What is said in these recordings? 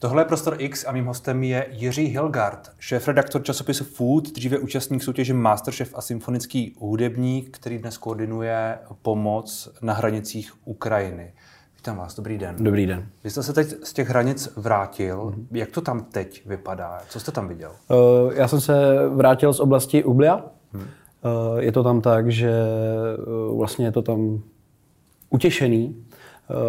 Tohle je Prostor X a mým hostem je Jiří Hilgard, šéf-redaktor časopisu Food, dříve účastník soutěže Masterchef a symfonický hudebník, který dnes koordinuje pomoc na hranicích Ukrajiny. Vítám vás, dobrý den. Dobrý den. Vy jste se teď z těch hranic vrátil. Mm-hmm. Jak to tam teď vypadá? Co jste tam viděl? Uh, já jsem se vrátil z oblasti Ublia. Hmm. Uh, je to tam tak, že uh, vlastně je to tam utěšený,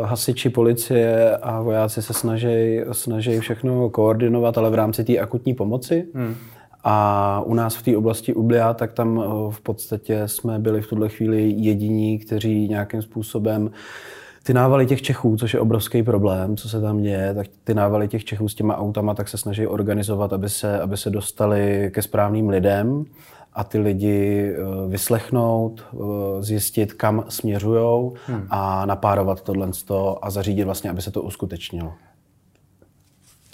hasiči, policie a vojáci se snaží, snaží všechno koordinovat, ale v rámci té akutní pomoci. Hmm. A u nás v té oblasti Ublia, tak tam eh, v podstatě jsme byli v tuhle chvíli jediní, kteří nějakým způsobem ty návaly těch Čechů, což je obrovský problém, co se tam děje, tak ty návaly těch Čechů s těma autama tak se snaží organizovat, aby se, aby se dostali ke správným lidem a ty lidi eh, vyslechnout, eh, zjistit, kam směřují hmm. a napárovat tohle a zařídit vlastně, aby se to uskutečnilo.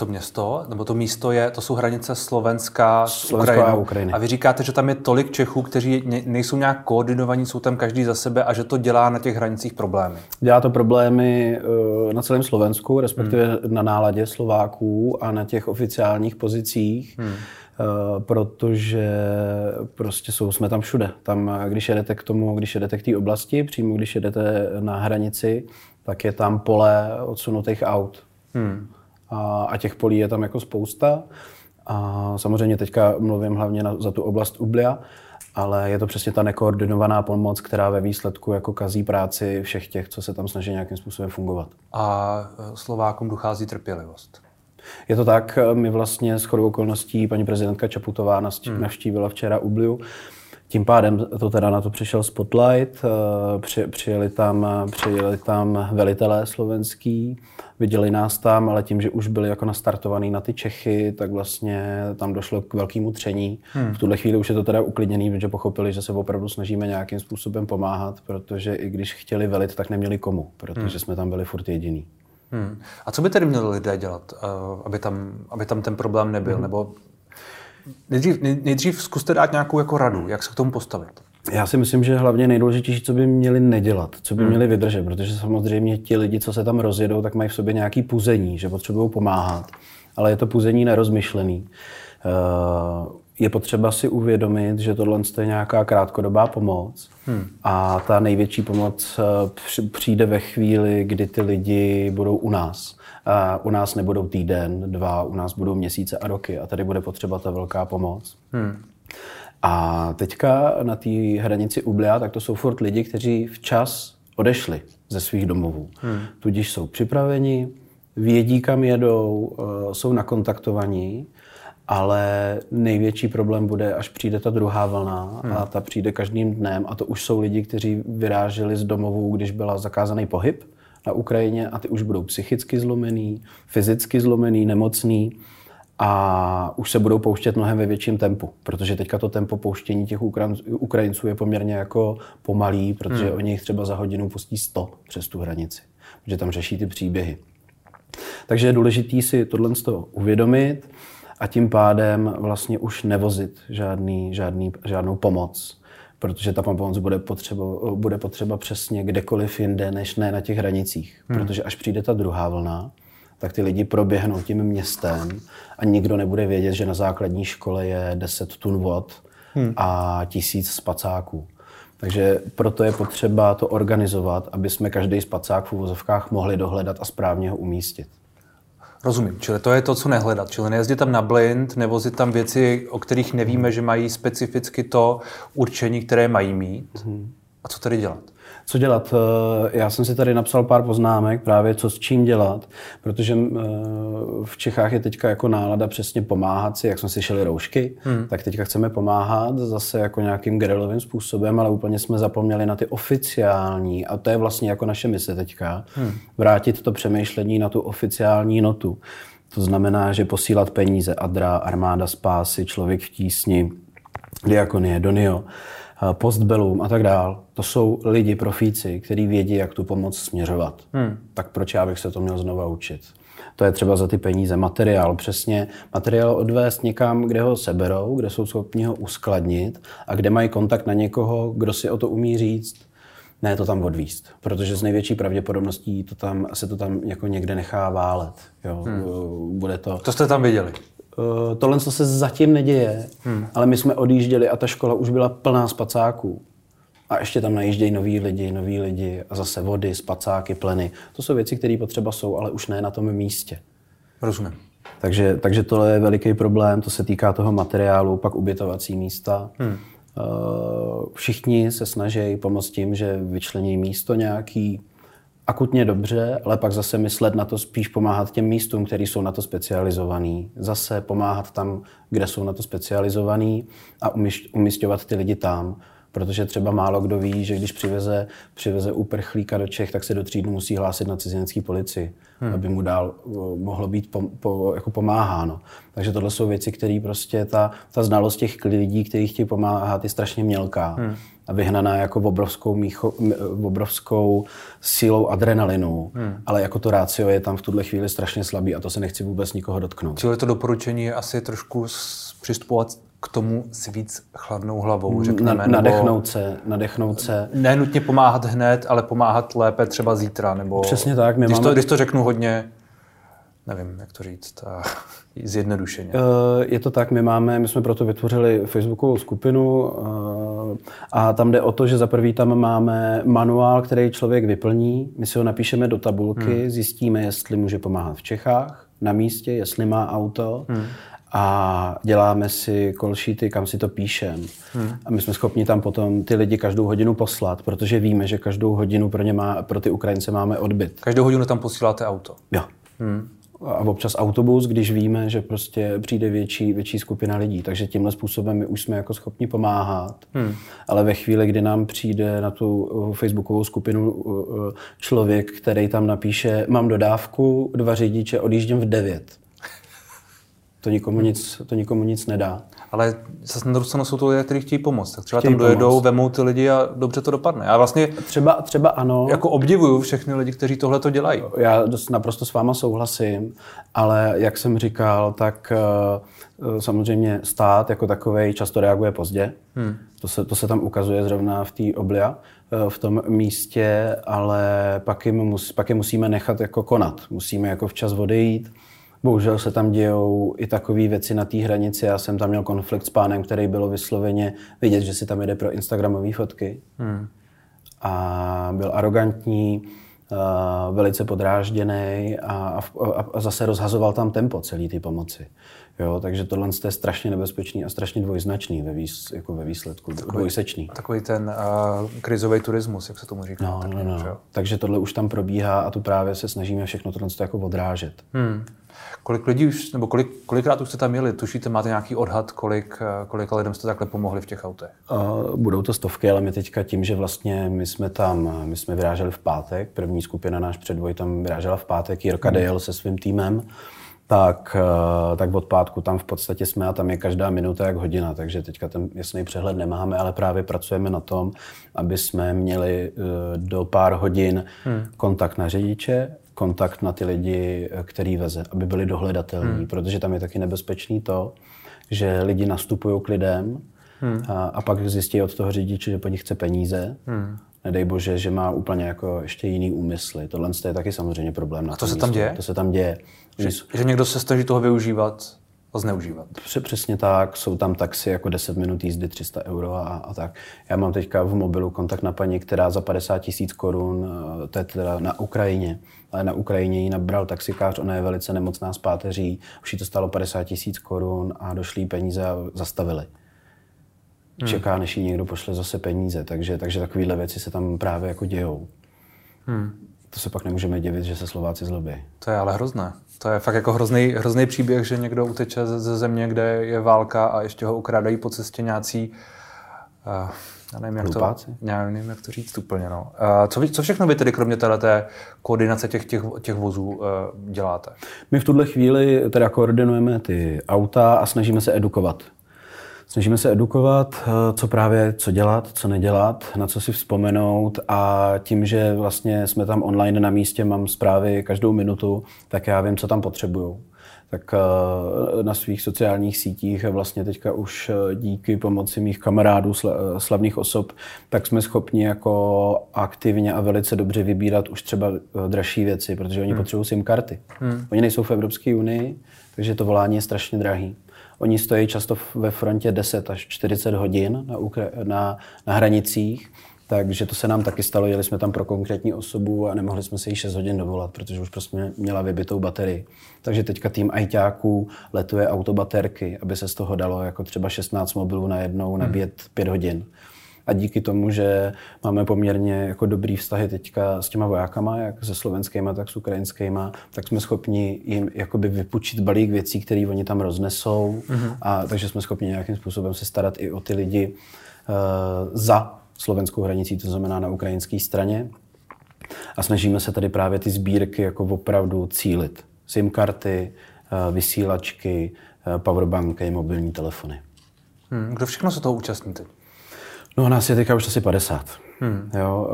To město, nebo to místo je, to jsou hranice Slovenska s Slovensko Ukrajinou. A, Ukrajiny. a vy říkáte, že tam je tolik Čechů, kteří nejsou nějak koordinovaní, jsou tam každý za sebe a že to dělá na těch hranicích problémy. Dělá to problémy eh, na celém Slovensku, respektive hmm. na náladě Slováků a na těch oficiálních pozicích. Hmm Eh, protože prostě jsou, jsme tam všude. Tam, když jedete k tomu, když jedete k té oblasti, přímo když jedete na hranici, tak je tam pole odsunutých aut. Hmm. A, a těch polí je tam jako spousta. A samozřejmě teďka mluvím hlavně na, za tu oblast Ublia, ale je to přesně ta nekoordinovaná pomoc, která ve výsledku jako kazí práci všech těch, co se tam snaží nějakým způsobem fungovat. A Slovákům dochází trpělivost. Je to tak, my vlastně s chodou okolností paní prezidentka Čaputová hmm. navštívila včera Ubliu. Tím pádem to teda na to přišel Spotlight, eh, při, přijeli, tam, přijeli tam velitelé slovenský, viděli nás tam, ale tím, že už byli jako nastartovaný na ty Čechy, tak vlastně tam došlo k velkému tření. Hmm. V tuhle chvíli už je to teda uklidněný, protože pochopili, že se opravdu snažíme nějakým způsobem pomáhat, protože i když chtěli velit, tak neměli komu, protože hmm. jsme tam byli furt jediný. Hmm. A co by tedy měli lidé dělat, eh, aby tam, aby tam ten problém nebyl? Hmm. Nebo nejdřív, nejdřív zkuste dát nějakou jako radu, jak se k tomu postavit. Já si myslím, že hlavně nejdůležitější, co by měli nedělat, co by hmm. měli vydržet, protože samozřejmě ti lidi, co se tam rozjedou, tak mají v sobě nějaký puzení, že potřebují pomáhat, ale je to puzení nerozmyšlený. Uh, je potřeba si uvědomit, že tohle je nějaká krátkodobá pomoc hmm. a ta největší pomoc eh, přijde ve chvíli, kdy ty lidi budou u nás. U nás nebudou týden, dva, u nás budou měsíce a roky a tady bude potřeba ta velká pomoc. Hmm. A teďka na té hranici Ublia, tak to jsou furt lidi, kteří včas odešli ze svých domovů. Hmm. Tudíž jsou připraveni, vědí, kam jedou, eh, jsou nakontaktovaní ale největší problém bude, až přijde ta druhá vlna hmm. a ta přijde každým dnem a to už jsou lidi, kteří vyráželi z domovů, když byla zakázaný pohyb na Ukrajině a ty už budou psychicky zlomený, fyzicky zlomený, nemocný a už se budou pouštět mnohem ve větším tempu, protože teďka to tempo pouštění těch Ukrajinců je poměrně jako pomalý, protože hmm. oni jich třeba za hodinu pustí 100 přes tu hranici, protože tam řeší ty příběhy. Takže je důležité si tohle uvědomit a tím pádem vlastně už nevozit žádný, žádný, žádnou pomoc, protože ta pomoc bude potřeba, bude potřeba přesně kdekoliv jinde, než ne na těch hranicích. Hmm. Protože až přijde ta druhá vlna, tak ty lidi proběhnou tím městem a nikdo nebude vědět, že na základní škole je 10 tun vod hmm. a tisíc spacáků. Takže proto je potřeba to organizovat, aby jsme každý spacák v uvozovkách mohli dohledat a správně ho umístit. Rozumím, čili to je to, co nehledat. Čili nejezdit tam na blind, nevozit tam věci, o kterých nevíme, že mají specificky to určení, které mají mít. Mm-hmm. A co tedy dělat? Co dělat? Eh, já jsem si tady napsal pár poznámek právě, co s čím dělat, protože eh, v Čechách je teďka jako nálada přesně pomáhat si, jak jsme slyšeli roušky, hmm. tak teďka chceme pomáhat zase jako nějakým gerilovým způsobem, ale úplně jsme zapomněli na ty oficiální, a to je vlastně jako naše mise teďka, hmm. vrátit to přemýšlení na tu oficiální notu. To znamená, že posílat peníze, Adra, Armáda Spásy, Člověk v tísni, Diakonie, Donio, Eh, postbellum a tak dál, to jsou lidi, profíci, kteří vědí, jak tu pomoc směřovat. Hmm. Tak proč já bych se to měl znova učit? To je třeba za ty peníze. Materiál, přesně. Materiál odvést někam, kde ho seberou, kde jsou schopni ho uskladnit a kde mají kontakt na někoho, kdo si o to umí říct. Ne, to tam odvíst, protože z největší pravděpodobností to tam, se to tam jako někde nechá válet. Jo. Hmm. Bude to... To jste tam viděli? Uh, tohle co se zatím neděje, hmm. ale my jsme odjížděli a ta škola už byla plná spacáků. A ještě tam najíždějí noví lidi, noví lidi a zase vody, spacáky, pleny. To jsou věci, které potřeba jsou, ale už ne na tom místě. Rozumím. Takže, takže tohle je veliký problém, to se týká toho materiálu, pak ubytovací místa. Hmm. Všichni se snaží pomoct tím, že vyčlení místo nějaký akutně dobře, ale pak zase myslet na to spíš pomáhat těm místům, které jsou na to specializovaný. Zase pomáhat tam, kde jsou na to specializovaný a umistovat ty lidi tam. Protože třeba málo kdo ví, že když přiveze, přiveze uprchlíka do Čech, tak se do tří dnů musí hlásit na cizinecký policii, hmm. aby mu dál eh, mohlo být po, po, jako pomáháno. Takže tohle jsou věci, které prostě ta, ta znalost těch lidí, kteří chtějí pomáhat, je strašně mělká. Hmm. A vyhnaná jako v obrovskou, mícho, v obrovskou sílou adrenalinu. Hmm. Ale jako to rácio je tam v tuhle chvíli strašně slabý a to se nechci vůbec nikoho dotknout. Čili to doporučení je asi trošku přistupovat k tomu s víc chladnou hlavou, řekneme. Na, nadechnout se, nadechnout se. Nenutně pomáhat hned, ale pomáhat lépe třeba zítra. Nebo Přesně tak. My když, máme... to, když to řeknu hodně, nevím, jak to říct, a zjednodušeně. Eh, je to tak, my máme, my jsme proto vytvořili facebookovou skupinu eh, a tam jde o to, že za prvý tam máme manuál, který člověk vyplní, my si ho napíšeme do tabulky, hmm. zjistíme, jestli může pomáhat v Čechách, na místě, jestli má auto hmm a děláme si kolšíty, kam si to píšem. Hmm. A my jsme schopni tam potom ty lidi každou hodinu poslat, protože víme, že každou hodinu pro, ně má, pro ty Ukrajince máme odbyt. Každou hodinu tam posíláte auto? Jo. Hmm. A občas autobus, když víme, že prostě přijde větší, větší skupina lidí. Takže tímhle způsobem my už jsme jako schopni pomáhat. Hmm. Ale ve chvíli, kdy nám přijde na tu uh, facebookovou skupinu uh, člověk, který tam napíše, mám dodávku, dva řidiče, odjíždím v 9 to nikomu nic, to nikomu nic nedá. Ale zase na druhou stranu jsou to lidé, kteří chtějí pomoct. Tak třeba chtějí tam dojedou, pomoct. vemou ty lidi a dobře to dopadne. Já vlastně třeba, třeba ano. Jako obdivuju všechny lidi, kteří tohle to dělají. Já naprosto s váma souhlasím, ale jak jsem říkal, tak uh, samozřejmě stát jako takový často reaguje pozdě. Hmm. To, se, to se tam ukazuje zrovna v té oblia uh, v tom místě, ale pak je, mus, pak je musíme nechat jako konat. Musíme jako včas odejít Bohužel se tam dějou i takové věci na té hranici. Já jsem tam měl konflikt s pánem, který bylo vysloveně vidět, že si tam jede pro Instagramové fotky. Hmm. A byl arrogantní, a velice podrážděný a, a, a zase rozhazoval tam tempo celé ty pomoci. Jo, takže tohle je strašně nebezpečný a strašně dvojznačný ve, výs, jako ve výsledku, takový, dvojsečný. Takový ten uh, krizový turismus, jak se tomu říká. No, no, no. Takže tohle už tam probíhá a tu právě se snažíme všechno tohle jako odrážet. Hmm. Kolik lidí už, nebo kolik, kolikrát už jste tam jeli? Tušíte, máte nějaký odhad, kolik, kolik lidem jste takhle pomohli v těch autech? Uh, budou to stovky, ale my teďka tím, že vlastně my jsme tam, my jsme vyráželi v pátek, první skupina náš předvoj tam vyrážela v pátek, Jirka hmm. Dejel se svým týmem, tak, tak od pátku tam v podstatě jsme a tam je každá minuta jak hodina, takže teďka ten jasný přehled nemáme, ale právě pracujeme na tom, aby jsme měli e, do pár hodin hmm. kontakt na řidiče, kontakt na ty lidi, který veze, aby byli dohledatelní, hmm. protože tam je taky nebezpečný to, že lidi nastupují k lidem hmm. a, a pak zjistí od toho řidiče, že po nich chce peníze. Hmm. Nedej bože, že má úplně jako ještě jiný úmysly. Tohle je taky samozřejmě problém. Na a to se tam děje? To se tam děje. Že, že někdo se snaží toho využívat a zneužívat. Přesně tak, jsou tam taxi jako 10 minut jízdy 300 euro a, a tak. Já mám teďka v mobilu kontakt na paní, která za 50 tisíc korun, eh, to je teda na Ukrajině, ale na Ukrajině ji nabral taxikář, ona je velice nemocná z páteří, už jí to stalo 50 tisíc korun a došly peníze a zastavili. Hmm. Čeká, než jí někdo pošle zase peníze, takže, takže takovéhle věci se tam právě jako dějou. Hmm. To se pak nemůžeme divit, že se Slováci zlobí. To je ale hrozné. To je fakt jako hrozný, hrozný příběh, že někdo uteče ze, ze země, kde je válka a ještě ho ukrádají po cestě nějací uh, já nevím, jak to, já nevím, jak to říct úplně. No. Uh, co, co všechno vy tedy kromě té koordinace těch, těch, těch vozů uh, děláte? My v tuhle chvíli teda koordinujeme ty auta a snažíme se edukovat. Snažíme se edukovat, eh, co právě, co dělat, co nedělat, na co si vzpomenout a tím, že vlastně jsme tam online na místě, mám zprávy každou minutu, tak já vím, co tam potřebuju. tak eh, na svých sociálních sítích vlastně teďka už eh, díky pomoci mých kamarádů, slavných osob, tak jsme schopni jako aktivně a velice dobře vybírat už třeba dražší věci, protože oni hmm. potřebují SIM karty. Hmm. Oni nejsou v Evropské unii, takže to volání je strašně drahý. Oni stojí často ve frontě 10 až 40 hodin na, na, na hranicích takže to se nám taky stalo, jeli jsme tam pro konkrétní osobu a nemohli jsme se jí 6 hodin dovolat, protože už prostě měla vybitou baterii. Takže teďka tým ajťáků letuje autobaterky, aby se z toho dalo jako třeba 16 mobilů na jednou nabíjet hmm. 5 hodin. A díky tomu, že máme poměrně jako dobrý vztahy teďka s těma vojákama, jak se slovenskýma, tak s ukrajinskýma, tak jsme schopni jim jakoby vypučit balík věcí, které oni tam roznesou. Mm-hmm. A takže jsme schopni nějakým způsobem se starat i o ty lidi uh, za slovenskou hranicí, to znamená na ukrajinské straně. A snažíme se tady právě ty sbírky jako opravdu cílit. SIM karty, eh, vysílačky, eh, powerbanky, mobilní telefony. Hmm, kdo všechno se toho účastní teď? No nás je teďka už asi 50. Hmm. Jo,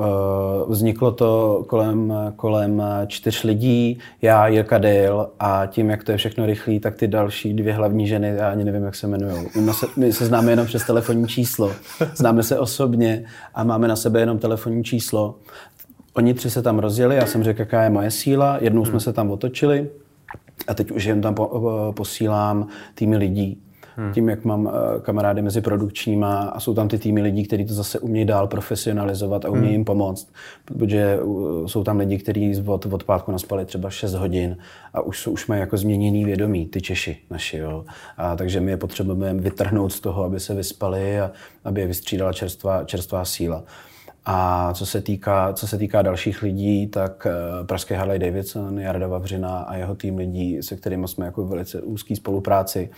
uh, vzniklo to kolem, kolem čtyř lidí, já, Jirka Dale a tím, jak to je všechno rychlý, tak ty další dvě hlavní ženy, já ani nevím, jak se jmenují. My se, my se známe jenom přes telefonní číslo, známe se osobně a máme na sebe jenom telefonní číslo. Oni tři se tam rozjeli, já jsem řekl, jaká je moje síla, jednou hmm. jsme se tam otočili a teď už jen tam po, posílám týmy lidí Hmm. Tím, jak mám eh, kamarády mezi produkčníma a jsou tam ty týmy lidí, kteří to zase umějí dál profesionalizovat a umějí hmm. jim pomoct. Protože jsou tam lidi, kteří od, od pátku naspali třeba 6 hodin a už, jsou, už mají jako změněný vědomí, ty Češi naši. Jo. A takže my je potřebujeme vytrhnout z toho, aby se vyspali a aby je vystřídala čerstvá, čerstvá síla. A co se týká, co se týká dalších lidí, tak eh, pražské Harley Davidson, Jarda Vavřina a jeho tým lidí, se kterými jsme jako velice úzký spolupráci,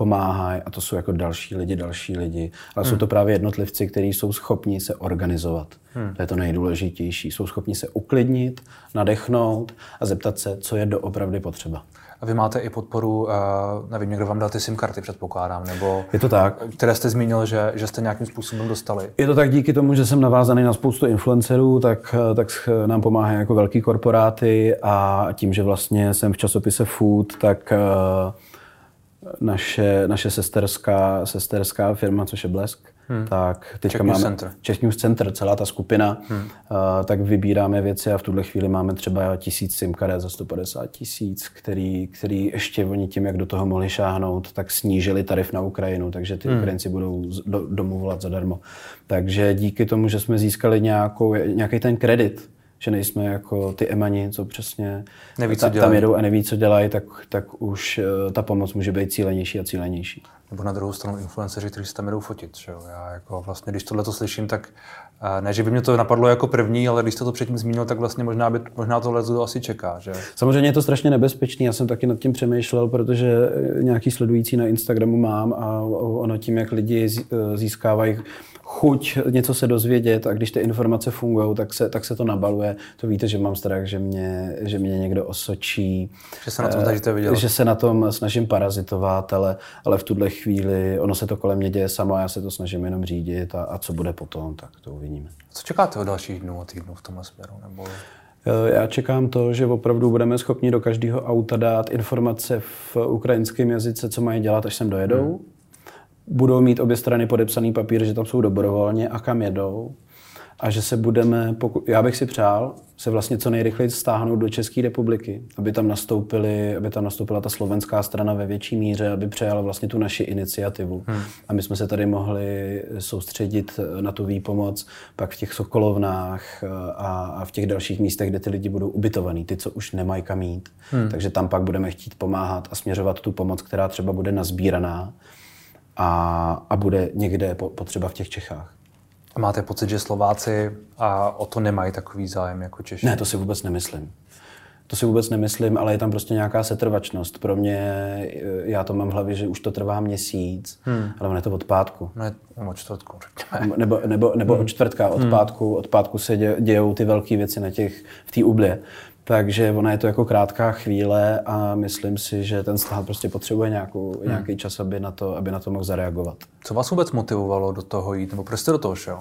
pomáhají a to jsou jako další lidi, další lidi. Ale hmm. jsou to právě jednotlivci, kteří jsou schopni se organizovat. Hmm. To je to nejdůležitější. Jsou schopni se uklidnit, nadechnout a zeptat se, co je doopravdy potřeba. A vy máte i podporu, uh, nevím, někdo vám dal ty SIM karty, předpokládám, nebo... Je to tak. Které jste zmínil, že, že jste nějakým způsobem dostali. Je to tak díky tomu, že jsem navázaný na spoustu influencerů, tak, eh, tak nám pomáhají jako velký korporáty a tím, že vlastně jsem v časopise Food, tak uh, naše, naše sesterská, sesterská firma, což je Blesk, hmm. tak teďka Czech máme Center. Czech News Center, celá ta skupina, hmm. uh, tak vybíráme věci a v tuhle chvíli máme třeba tisíc SIM karet za 150 tisíc, který, který ještě oni tím, jak do toho mohli šáhnout, tak snížili tarif na Ukrajinu, takže ty hmm. Ukrajinci budou do, domů volat zadarmo. Takže díky tomu, že jsme získali nějakou, nějaký ten kredit, že nejsme jako ty emani, co přesně neví, co ta, tam jedou a neví, co dělají, tak, tak už uh, ta pomoc může být cílenější a cílenější. Nebo na druhou stranu influenceři, kteří se tam jdou fotit. Že jo? Já jako vlastně, když tohle to slyším, tak uh, ne, že by mě to napadlo jako první, ale když jste to předtím zmínil, tak vlastně možná, by, možná tohle to asi čeká. Že? Samozřejmě je to strašně nebezpečný, já jsem taky nad tím přemýšlel, protože eh, nějaký sledující na Instagramu mám a ono tím, jak lidi získávají chuť něco se dozvědět a když ty informace fungují, tak se, tak se to nabaluje. To víte, že mám strach, že mě, že mě někdo osočí. Že se na tom snažíte vydělat. Že se na tom snažím parazitovat, ale, ale v tuhle chvíli ono se to kolem mě děje samo já se to snažím jenom řídit a, a co bude potom, tak to uvidíme. Co čekáte od dalších dnů a týdnů v tomhle směru? Nebo... Eh, já čekám to, že opravdu budeme schopni do každého auta dát informace v ukrajinském jazyce, co mají dělat, až sem dojedou. Hmm budou mít obě strany podepsaný papír, že tam jsou dobrovolně a kam jedou. A že se budeme, pokud, já bych si přál, se vlastně co nejrychleji stáhnout do České republiky, aby tam, nastoupili, aby tam nastoupila ta slovenská strana ve větší míře, aby přejala vlastně tu naši iniciativu. Hmm. A my jsme se tady mohli soustředit na tu výpomoc pak v těch Sokolovnách a, a v těch dalších místech, kde ty lidi budou ubytovaní, ty, co už nemají kam jít. Hmm. Takže tam pak budeme chtít pomáhat a směřovat tu pomoc, která třeba bude nazbíraná a, a bude někde potřeba v těch Čechách. A máte pocit, že Slováci a o to nemají takový zájem jako Češi? Ne, to si vůbec nemyslím. To si vůbec nemyslím, ale je tam prostě nějaká setrvačnost. Pro mě, já to mám v hlavě, že už to trvá měsíc, hmm. ale je to od pátku. Ne, od čtvrtku, řekněme. Nebo, nebo, nebo hmm. od čtvrtka, od hmm. pátku, od pátku se dějou ty velké věci na těch, v té ublě. Takže ona je to jako krátká chvíle a myslím si, že ten stát prostě potřebuje nějakou, hmm. nějaký čas, aby na, to, aby na to mohl zareagovat. Co vás vůbec motivovalo do toho jít, nebo proč jste do toho šel?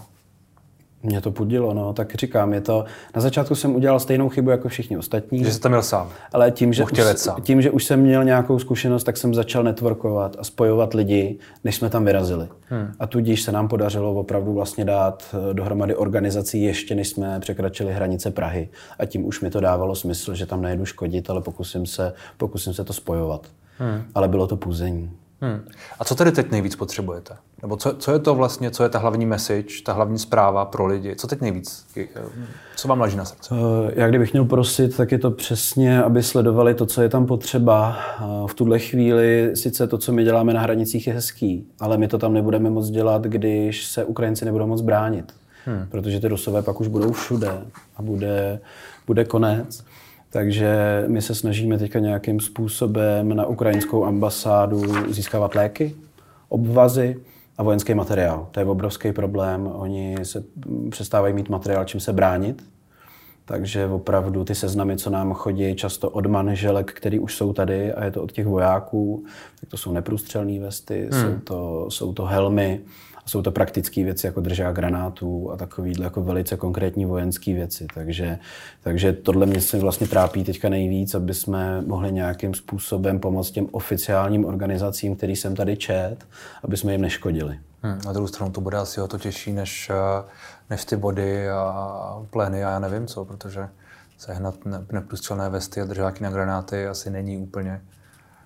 Mě to pudilo, no, tak říkám, je to, na začátku jsem udělal stejnou chybu jako všichni ostatní. Že jsi tam měl sám. Ale tím že, už, sám. tím, že už jsem měl nějakou zkušenost, tak jsem začal networkovat a spojovat lidi, než jsme tam vyrazili. Hmm. A tudíž se nám podařilo opravdu vlastně dát eh, dohromady organizací ještě, než jsme překračili hranice Prahy. A tím už mi to dávalo smysl, že tam nejedu škodit, ale pokusím se, pokusím se to spojovat. Hmm. Ale bylo to půzení. Hmm. A co tedy teď nejvíc potřebujete? Nebo co, co je to vlastně, co je ta hlavní message, ta hlavní zpráva pro lidi? Co teď nejvíc? Co vám leží na srdci? Eh, já kdybych měl prosit, tak je to přesně, aby sledovali to, co je tam potřeba. Eh, v tuhle chvíli sice to, co my děláme na hranicích, je hezký, ale my to tam nebudeme moc dělat, když se Ukrajinci nebudou moc bránit. Hmm. Protože ty Rusové pak už budou všude a bude, bude konec. Takže my se snažíme teďka nějakým způsobem na ukrajinskou ambasádu získávat léky, obvazy a vojenský materiál. To je obrovský problém. Oni se přestávají mít materiál, čím se bránit. Takže opravdu ty seznamy, co nám chodí často od manželek, který už jsou tady a je to od těch vojáků, tak to jsou neprůstřelné vesty, hmm. jsou, to, jsou to helmy, jsou to praktické věci jako držák granátů a takovýhle jako velice konkrétní vojenské věci. Takže, takže tohle mě se vlastně trápí teďka nejvíc, aby jsme mohli nějakým způsobem pomoct těm oficiálním organizacím, který jsem tady čet, aby jsme jim neškodili. Hmm, na druhou stranu to bude asi o to těžší, než, eh, než ty body a plény a já nevím co, protože sehnat neprůstřelné vesty a držáky na granáty asi není úplně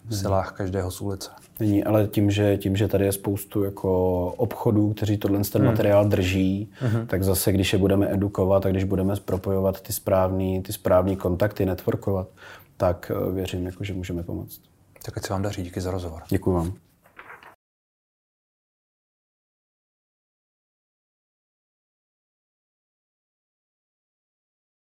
v silách každého z ulice. Není, ale tím že, tím, že tady je spoustu jako obchodů, kteří tohle ten hmm. materiál drží, hmm. tak zase, když je budeme edukovat a když budeme propojovat ty správné ty správný kontakty, networkovat, tak eh, věřím, jako, že můžeme pomoct. Tak ať se vám daří. Díky za rozhovor. Děkuji vám.